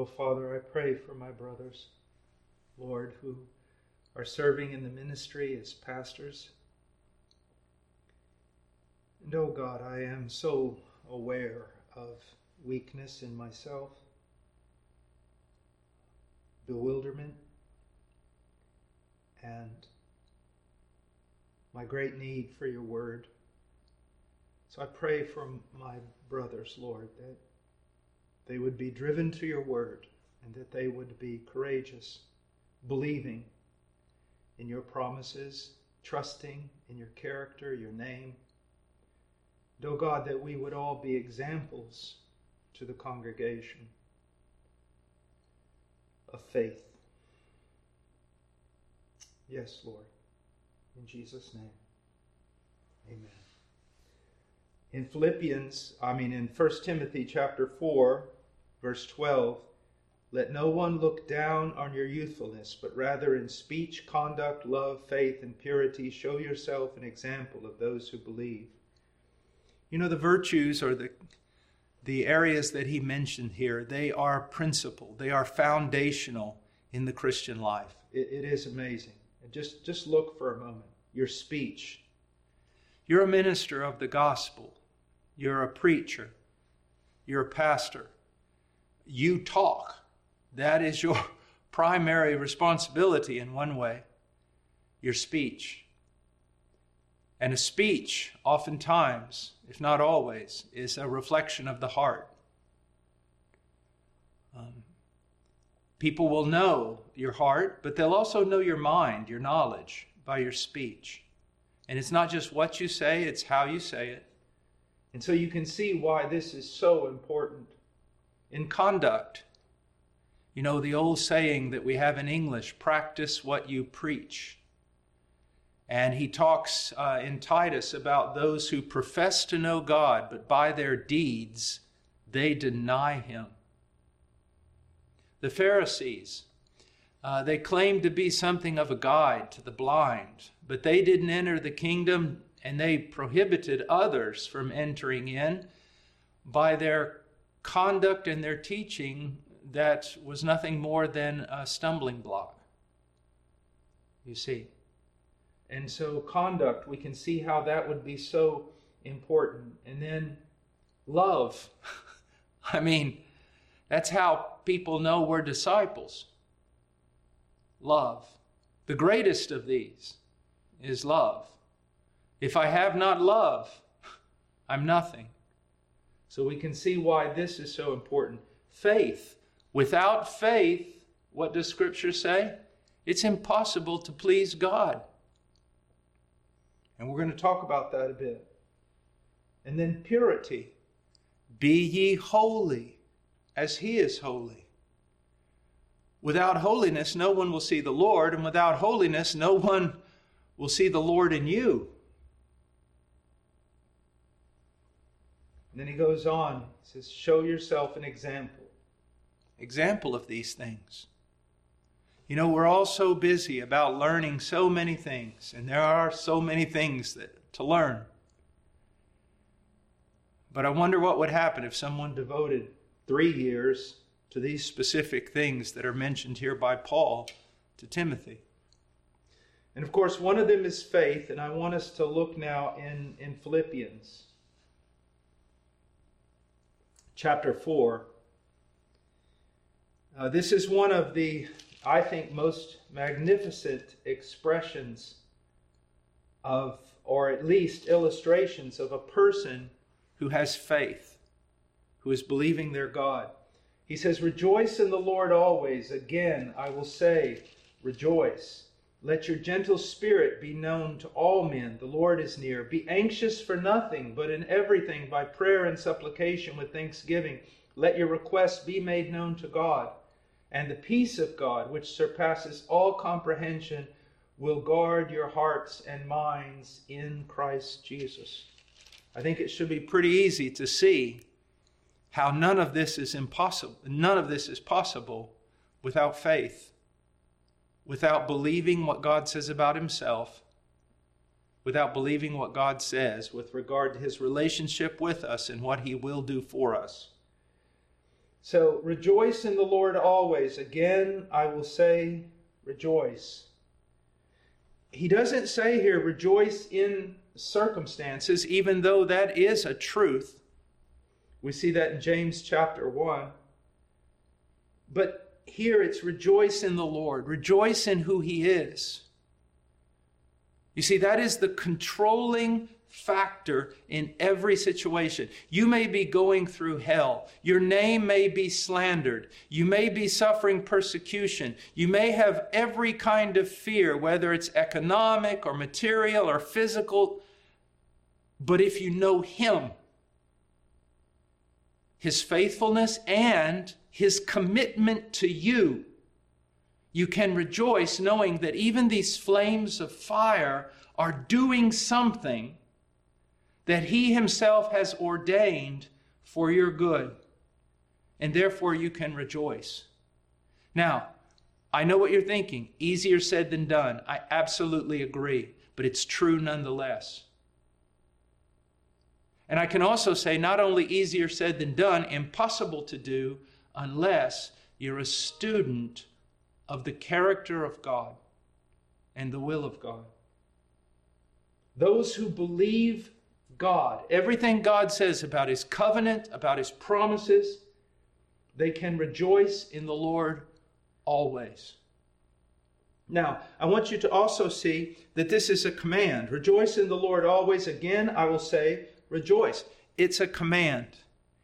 Oh, Father, I pray for my brothers, Lord, who are serving in the ministry as pastors. And oh God, I am so aware of weakness in myself, bewilderment, and my great need for your word. So I pray for my brothers, Lord, that they would be driven to your word and that they would be courageous, believing in your promises, trusting in your character, your name. And, oh God, that we would all be examples to the congregation of faith. Yes, Lord. In Jesus' name. Amen. In Philippians, I mean in 1 Timothy chapter 4, verse 12, let no one look down on your youthfulness, but rather in speech, conduct, love, faith, and purity show yourself an example of those who believe. You know, the virtues or the the areas that he mentioned here, they are principal, they are foundational in the Christian life. it, it is amazing. And just, just look for a moment. Your speech. You're a minister of the gospel. You're a preacher. You're a pastor. You talk. That is your primary responsibility in one way your speech. And a speech, oftentimes, if not always, is a reflection of the heart. Um, people will know your heart, but they'll also know your mind, your knowledge, by your speech. And it's not just what you say, it's how you say it. And so you can see why this is so important. In conduct, you know, the old saying that we have in English practice what you preach. And he talks uh, in Titus about those who profess to know God, but by their deeds they deny him. The Pharisees, uh, they claimed to be something of a guide to the blind, but they didn't enter the kingdom and they prohibited others from entering in by their conduct and their teaching that was nothing more than a stumbling block. You see. And so, conduct, we can see how that would be so important. And then, love. I mean, that's how people know we're disciples. Love. The greatest of these is love. If I have not love, I'm nothing. So we can see why this is so important. Faith. Without faith, what does Scripture say? It's impossible to please God. And we're going to talk about that a bit. And then purity. Be ye holy as he is holy. Without holiness, no one will see the Lord, and without holiness, no one will see the Lord in you. And then he goes on, he says, Show yourself an example. Example of these things. You know, we're all so busy about learning so many things, and there are so many things that, to learn. But I wonder what would happen if someone devoted three years to these specific things that are mentioned here by Paul to Timothy. And of course, one of them is faith, and I want us to look now in, in Philippians chapter 4. Uh, this is one of the I think, most magnificent expressions of, or at least illustrations of a person who has faith, who is believing their God. He says, Rejoice in the Lord always. Again, I will say, Rejoice. Let your gentle spirit be known to all men. The Lord is near. Be anxious for nothing, but in everything, by prayer and supplication with thanksgiving, let your requests be made known to God and the peace of God, which surpasses all comprehension, will guard your hearts and minds in Christ Jesus. I think it should be pretty easy to see how none of this is impossible. None of this is possible without faith, without believing what God says about himself, without believing what God says with regard to his relationship with us and what he will do for us. So rejoice in the Lord always. Again, I will say, rejoice. He doesn't say here, rejoice in circumstances, even though that is a truth. We see that in James chapter 1. But here it's rejoice in the Lord, rejoice in who He is. You see, that is the controlling factor in every situation. You may be going through hell. Your name may be slandered. You may be suffering persecution. You may have every kind of fear, whether it's economic or material or physical. But if you know Him, His faithfulness, and His commitment to you, you can rejoice knowing that even these flames of fire are doing something that He Himself has ordained for your good. And therefore you can rejoice. Now, I know what you're thinking. Easier said than done. I absolutely agree. But it's true nonetheless. And I can also say, not only easier said than done, impossible to do unless you're a student of the character of God and the will of God. Those who believe God, everything God says about His covenant, about His promises, they can rejoice in the Lord always. Now, I want you to also see that this is a command. Rejoice in the Lord always. Again, I will say, rejoice. It's a command.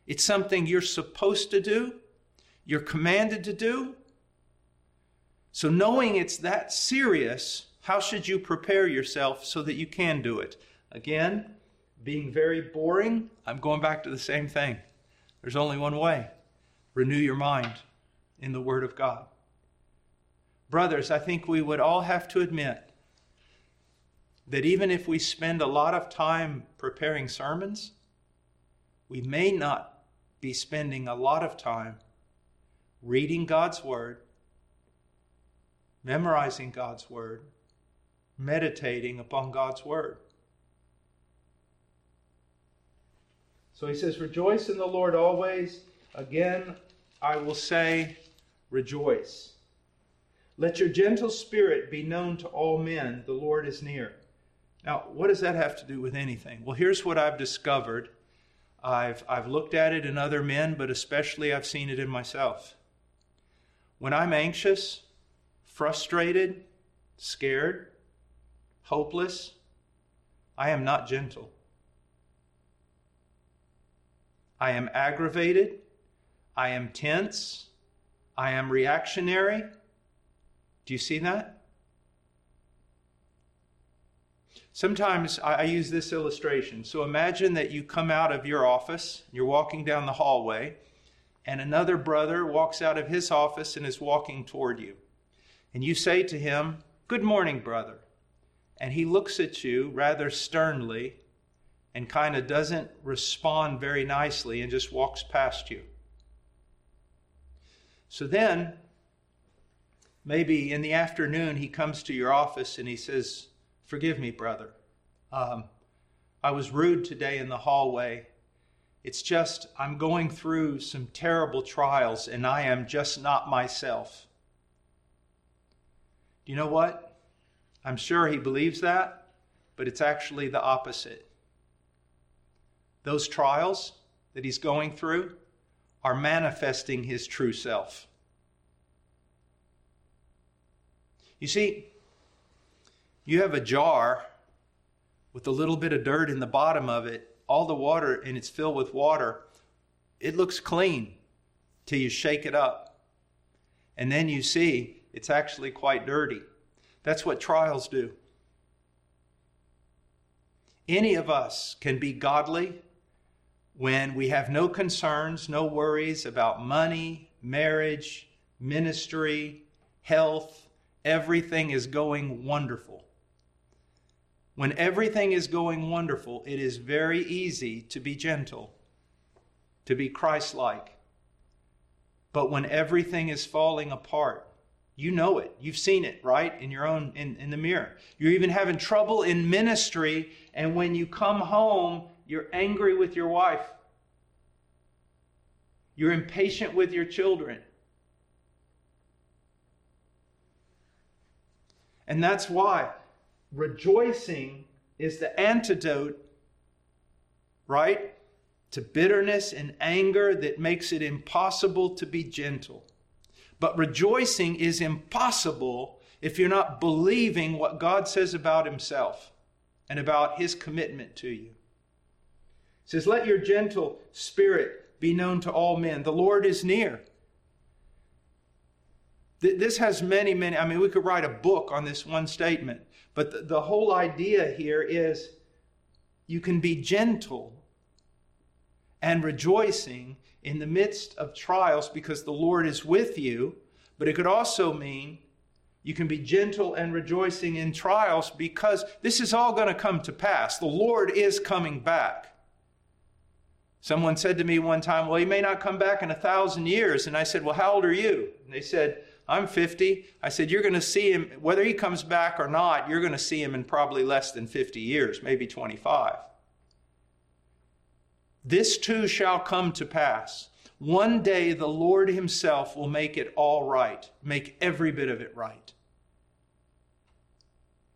It's something you're supposed to do, you're commanded to do. So, knowing it's that serious, how should you prepare yourself so that you can do it? Again, being very boring, I'm going back to the same thing. There's only one way renew your mind in the Word of God. Brothers, I think we would all have to admit that even if we spend a lot of time preparing sermons, we may not be spending a lot of time reading God's Word, memorizing God's Word, meditating upon God's Word. So he says, Rejoice in the Lord always. Again, I will say, Rejoice. Let your gentle spirit be known to all men. The Lord is near. Now, what does that have to do with anything? Well, here's what I've discovered. I've, I've looked at it in other men, but especially I've seen it in myself. When I'm anxious, frustrated, scared, hopeless, I am not gentle. I am aggravated. I am tense. I am reactionary. Do you see that? Sometimes I use this illustration. So imagine that you come out of your office, you're walking down the hallway, and another brother walks out of his office and is walking toward you. And you say to him, Good morning, brother. And he looks at you rather sternly and kind of doesn't respond very nicely and just walks past you. So then, maybe in the afternoon, he comes to your office and he says, Forgive me, brother. Um, I was rude today in the hallway. It's just, I'm going through some terrible trials and I am just not myself. Do you know what? I'm sure he believes that, but it's actually the opposite those trials that he's going through are manifesting his true self. You see, you have a jar with a little bit of dirt in the bottom of it, all the water, and it's filled with water. It looks clean till you shake it up. And then you see it's actually quite dirty. That's what trials do. Any of us can be godly when we have no concerns, no worries about money, marriage, ministry, health, everything is going wonderful. When everything is going wonderful, it is very easy to be gentle, to be Christ like. But when everything is falling apart, you know it. You've seen it, right? In your own in, in the mirror. You're even having trouble in ministry, and when you come home, you're angry with your wife. You're impatient with your children. And that's why rejoicing is the antidote, right, to bitterness and anger that makes it impossible to be gentle. But rejoicing is impossible if you're not believing what God says about Himself and about His commitment to you. It says, Let your gentle spirit be known to all men. The Lord is near. This has many, many, I mean, we could write a book on this one statement, but the, the whole idea here is you can be gentle and rejoicing in the midst of trials because the Lord is with you, but it could also mean you can be gentle and rejoicing in trials because this is all going to come to pass. The Lord is coming back. Someone said to me one time, Well, he may not come back in a thousand years. And I said, Well, how old are you? And they said, I'm 50. I said, You're going to see him, whether he comes back or not, you're going to see him in probably less than 50 years, maybe 25. This too shall come to pass. One day the Lord Himself will make it all right, make every bit of it right.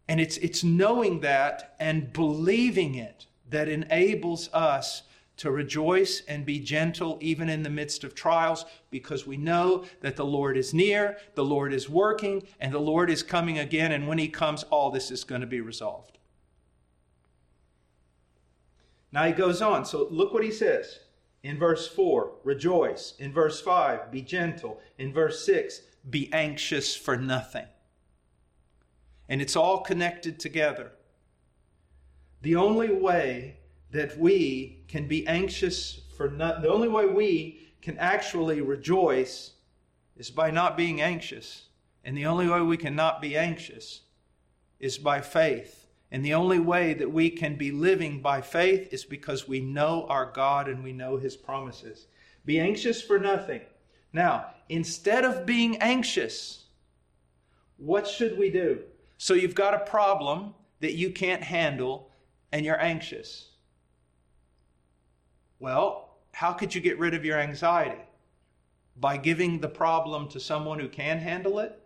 And it's, it's knowing that and believing it that enables us to rejoice and be gentle even in the midst of trials because we know that the Lord is near, the Lord is working, and the Lord is coming again. And when He comes, all this is going to be resolved. Now he goes on. So look what he says in verse 4 rejoice. In verse 5, be gentle. In verse 6, be anxious for nothing. And it's all connected together. The only way that we can be anxious for not, the only way we can actually rejoice is by not being anxious. And the only way we can not be anxious is by faith. And the only way that we can be living by faith is because we know our God and we know his promises. Be anxious for nothing. Now, instead of being anxious, what should we do? So you've got a problem that you can't handle and you're anxious. Well, how could you get rid of your anxiety? By giving the problem to someone who can handle it?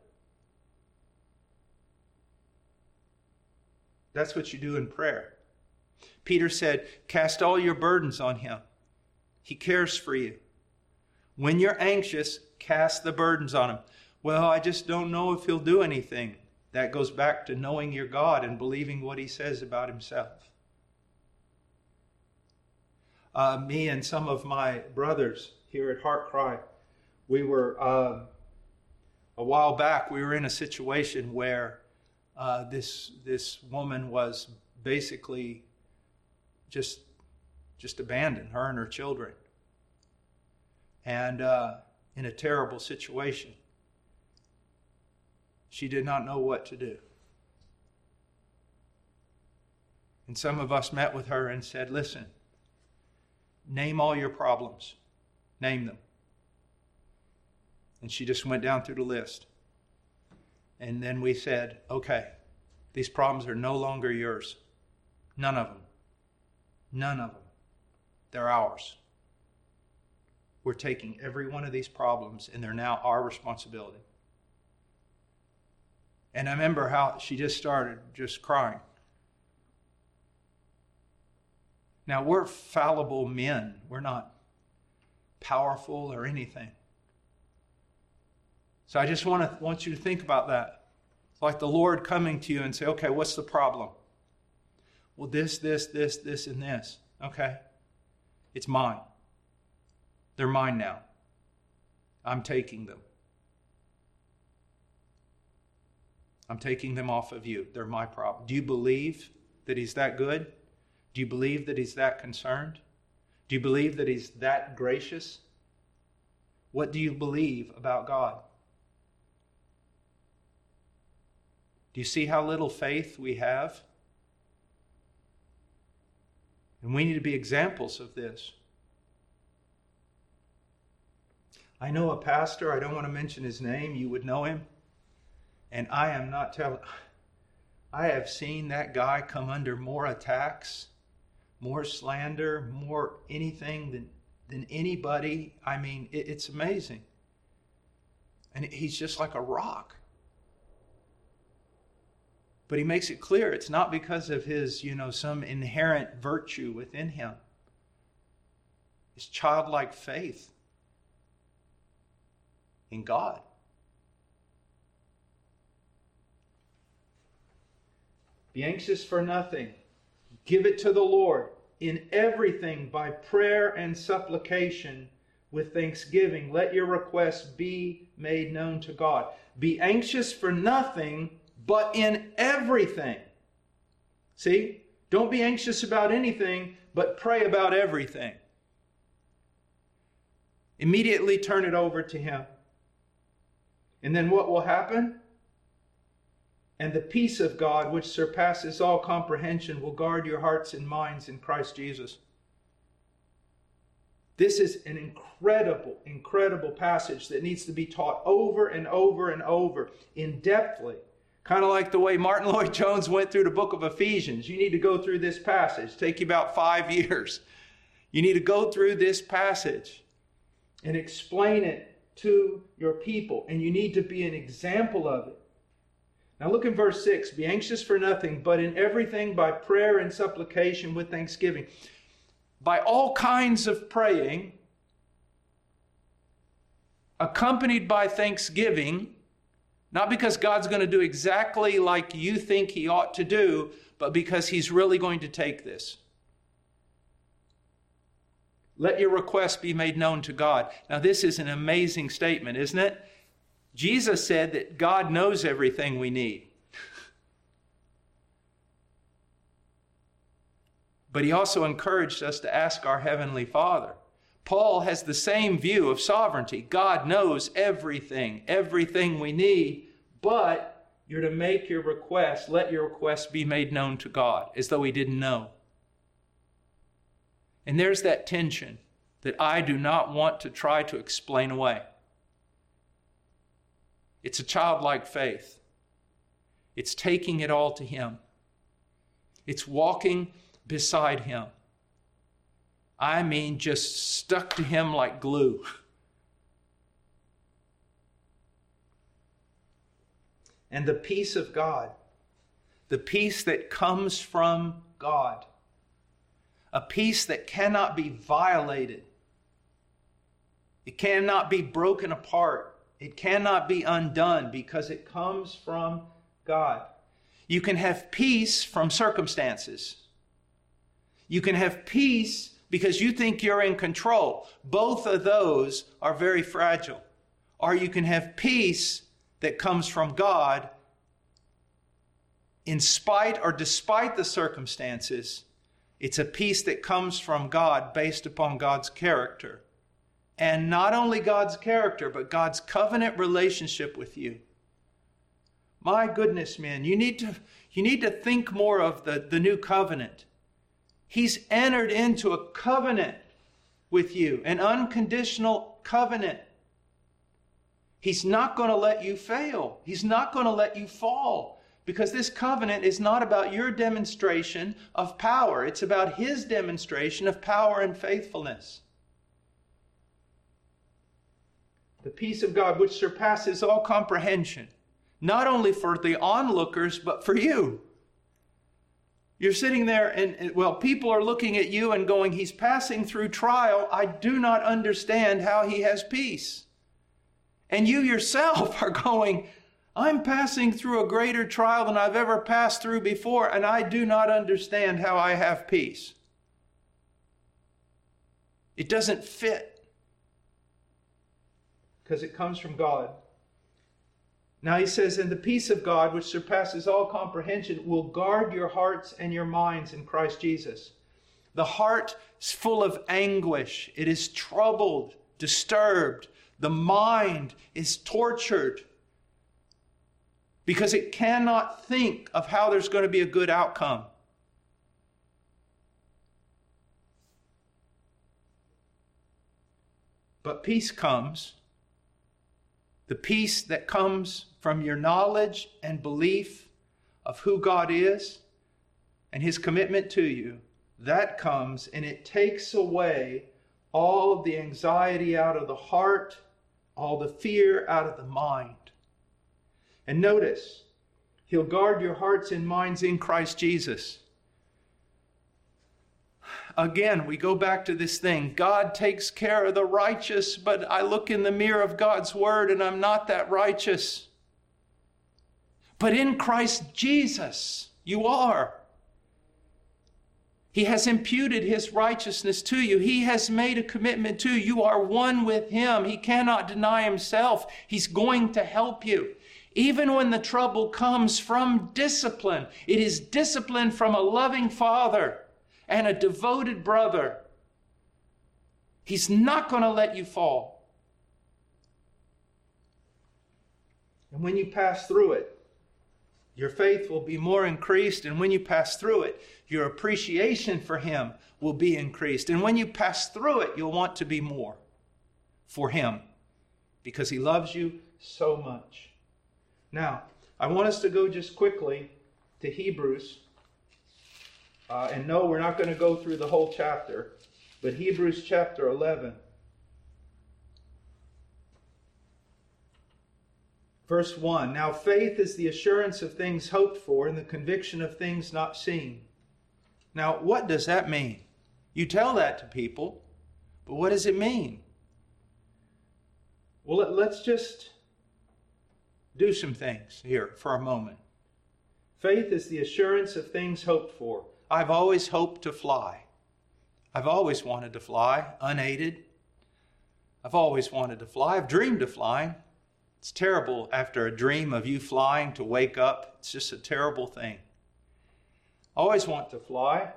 That's what you do in prayer. Peter said, Cast all your burdens on him. He cares for you. When you're anxious, cast the burdens on him. Well, I just don't know if he'll do anything. That goes back to knowing your God and believing what he says about himself uh, me and some of my brothers here at HeartCry, we were uh, a while back. We were in a situation where uh, this this woman was basically just just abandoned, her and her children, and uh, in a terrible situation. She did not know what to do. And some of us met with her and said, Listen, Name all your problems. Name them. And she just went down through the list. And then we said, okay, these problems are no longer yours. None of them. None of them. They're ours. We're taking every one of these problems, and they're now our responsibility. And I remember how she just started just crying. Now, we're fallible men. We're not powerful or anything. So I just want, to, want you to think about that. It's like the Lord coming to you and say, okay, what's the problem? Well, this, this, this, this, and this. Okay. It's mine. They're mine now. I'm taking them. I'm taking them off of you. They're my problem. Do you believe that He's that good? Do you believe that He's that concerned? Do you believe that He's that gracious? What do you believe about God? Do you see how little faith we have? And we need to be examples of this. I know a pastor, I don't want to mention his name, you would know him. And I am not telling, I have seen that guy come under more attacks more slander, more anything than than anybody. I mean, it, it's amazing. And he's just like a rock. But he makes it clear it's not because of his, you know, some inherent virtue within him. It's childlike faith in God. Be anxious for nothing. Give it to the Lord in everything by prayer and supplication with thanksgiving. Let your requests be made known to God. Be anxious for nothing, but in everything. See? Don't be anxious about anything, but pray about everything. Immediately turn it over to Him. And then what will happen? And the peace of God, which surpasses all comprehension, will guard your hearts and minds in Christ Jesus. This is an incredible, incredible passage that needs to be taught over and over and over in depthly. Kind of like the way Martyn Lloyd-Jones went through the book of Ephesians. You need to go through this passage. Take you about five years. You need to go through this passage and explain it to your people. And you need to be an example of it. Now look in verse 6 Be anxious for nothing, but in everything by prayer and supplication with thanksgiving. By all kinds of praying, accompanied by thanksgiving, not because God's going to do exactly like you think He ought to do, but because He's really going to take this. Let your request be made known to God. Now, this is an amazing statement, isn't it? Jesus said that God knows everything we need. But he also encouraged us to ask our Heavenly Father. Paul has the same view of sovereignty. God knows everything, everything we need, but you're to make your request, let your request be made known to God, as though he didn't know. And there's that tension that I do not want to try to explain away. It's a childlike faith. It's taking it all to Him. It's walking beside Him. I mean, just stuck to Him like glue. And the peace of God, the peace that comes from God, a peace that cannot be violated, it cannot be broken apart it cannot be undone because it comes from God. You can have peace from circumstances. You can have peace because you think you're in control. Both of those are very fragile. Or you can have peace that comes from God in spite or despite the circumstances. It's a peace that comes from God based upon God's character and not only God's character, but God's covenant relationship with you. My goodness, man, you need to, you need to think more of the, the new covenant. He's entered into a covenant with you, an unconditional covenant. He's not going to let you fail. He's not going to let you fall because this covenant is not about your demonstration of power. It's about His demonstration of power and faithfulness. The peace of God which surpasses all comprehension, not only for the onlookers, but for you. You're sitting there, and, well, people are looking at you and going, He's passing through trial. I do not understand how he has peace. And you yourself are going, I'm passing through a greater trial than I've ever passed through before, and I do not understand how I have peace. It doesn't fit because it comes from God. Now he says, And the peace of God, which surpasses all comprehension, will guard your hearts and your minds in Christ Jesus. The heart is full of anguish, it is troubled, disturbed. The mind is tortured because it cannot think of how there's going to be a good outcome. But peace comes the peace that comes from your knowledge and belief of who God is and his commitment to you, that comes and it takes away all the anxiety out of the heart, all the fear out of the mind. And notice, He'll guard your hearts and minds in Christ Jesus. Again, we go back to this thing God takes care of the righteous, but I look in the mirror of God's word and I'm not that righteous. But in Christ Jesus, you are. He has imputed his righteousness to you. He has made a commitment to you. You are one with him. He cannot deny himself. He's going to help you. Even when the trouble comes from discipline, it is discipline from a loving father and a devoted brother. He's not going to let you fall. And when you pass through it, your faith will be more increased. And when you pass through it, your appreciation for Him will be increased. And when you pass through it, you'll want to be more for Him because He loves you so much. Now, I want us to go just quickly to Hebrews. Uh, and no, we're not going to go through the whole chapter, but Hebrews chapter 11. Verse 1 Now faith is the assurance of things hoped for and the conviction of things not seen. Now, what does that mean? You tell that to people, but what does it mean? Well, let's just do some things here for a moment. Faith is the assurance of things hoped for. I've always hoped to fly. I've always wanted to fly unaided. I've always wanted to fly. I've dreamed of flying. It's terrible after a dream of you flying to wake up. It's just a terrible thing. I always want to fly.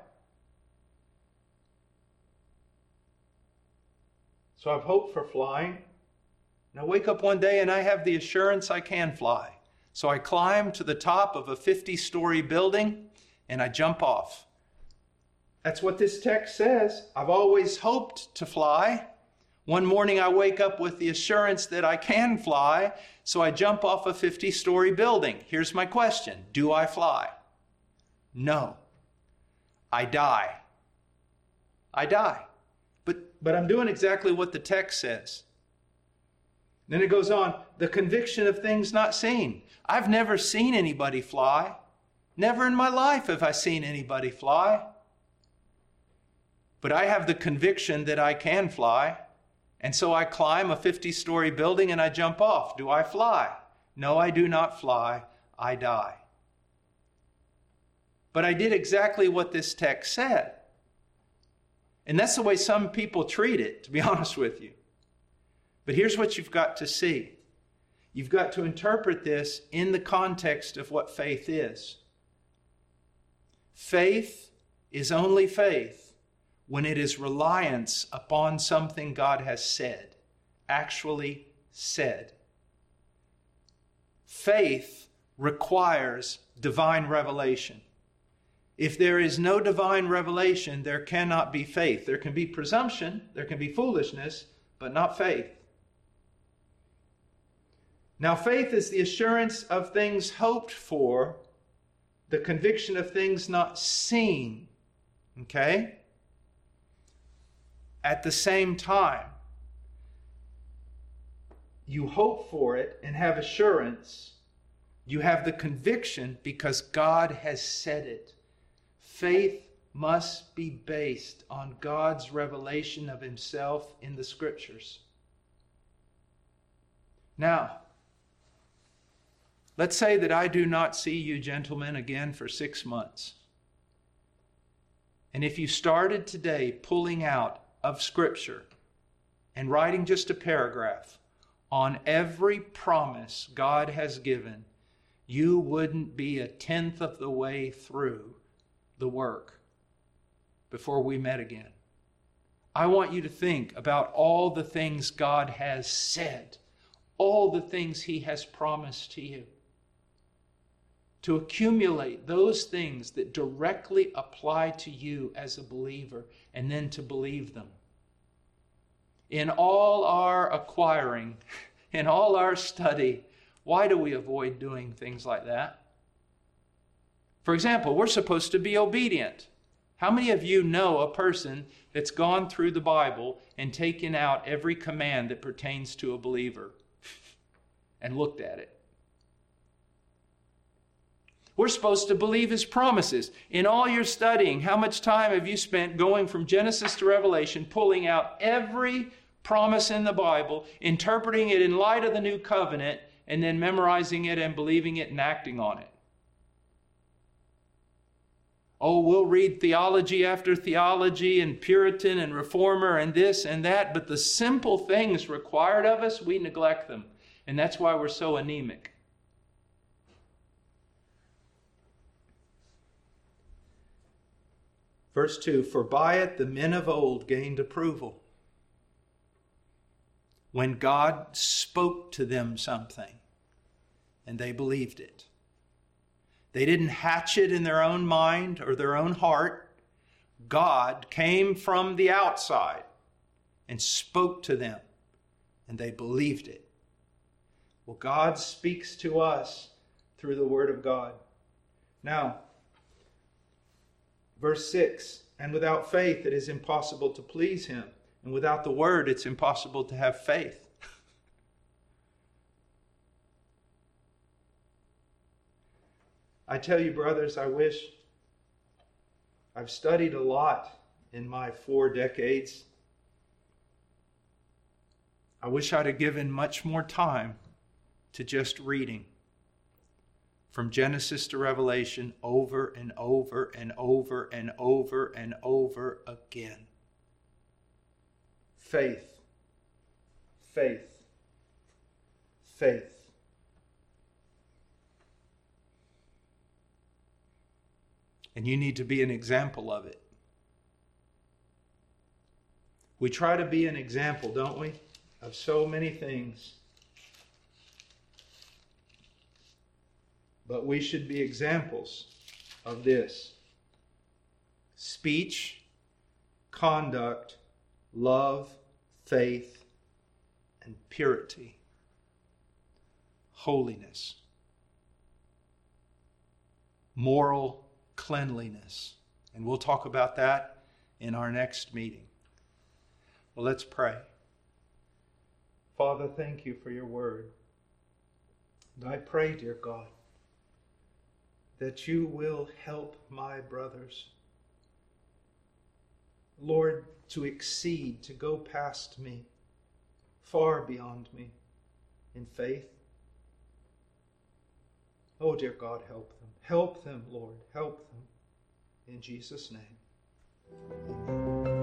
So I've hoped for flying. And I wake up one day and I have the assurance I can fly. So I climb to the top of a 50 story building and I jump off. That's what this text says. I've always hoped to fly. One morning I wake up with the assurance that I can fly, so I jump off a 50 story building. Here's my question Do I fly? No. I die. I die. But, but I'm doing exactly what the text says. Then it goes on the conviction of things not seen. I've never seen anybody fly. Never in my life have I seen anybody fly. But I have the conviction that I can fly. And so I climb a 50 story building and I jump off. Do I fly? No, I do not fly. I die. But I did exactly what this text said. And that's the way some people treat it, to be honest with you. But here's what you've got to see you've got to interpret this in the context of what faith is. Faith is only faith when it is reliance upon something God has said, actually said. Faith requires divine revelation. If there is no divine revelation, there cannot be faith. There can be presumption, there can be foolishness, but not faith. Now, faith is the assurance of things hoped for, the conviction of things not seen. Okay? At the same time, you hope for it and have assurance. You have the conviction because God has said it. Faith must be based on God's revelation of Himself in the Scriptures. Now, Let's say that I do not see you, gentlemen, again for six months. And if you started today pulling out of Scripture and writing just a paragraph on every promise God has given, you wouldn't be a tenth of the way through the work before we met again. I want you to think about all the things God has said, all the things He has promised to you to accumulate those things that directly apply to you as a believer and then to believe them. In all our acquiring, in all our study, why do we avoid doing things like that? For example, we're supposed to be obedient. How many of you know a person that's gone through the Bible and taken out every command that pertains to a believer and looked at it? We're supposed to believe his promises. In all your studying, how much time have you spent going from Genesis to Revelation, pulling out every promise in the Bible, interpreting it in light of the new covenant, and then memorizing it and believing it and acting on it? Oh, we'll read theology after theology and Puritan and Reformer and this and that, but the simple things required of us, we neglect them. And that's why we're so anemic. Verse 2 For by it the men of old gained approval. When God spoke to them something and they believed it. They didn't hatch it in their own mind or their own heart. God came from the outside and spoke to them, and they believed it. Well, God speaks to us through the Word of God. Now, verse 6 And without faith it is impossible to please Him, and without the Word it's impossible to have faith. I tell you, brothers, I wish I've studied a lot in my four decades. I wish I'd have given much more time to just reading from Genesis to Revelation over and over and over and over and over again. Faith, faith, faith. And you need to be an example of it. We try to be an example, don't we, of so many things. But we should be examples of this speech, conduct, love, faith, and purity, holiness, moral cleanliness. And we'll talk about that in our next meeting. Well, let's pray. Father, thank you for your word. And I pray, dear God, that you will help my brothers, Lord, to exceed, to go past me, far beyond me in faith. Oh, dear God, help them. Help them, Lord. Help them. In Jesus' name.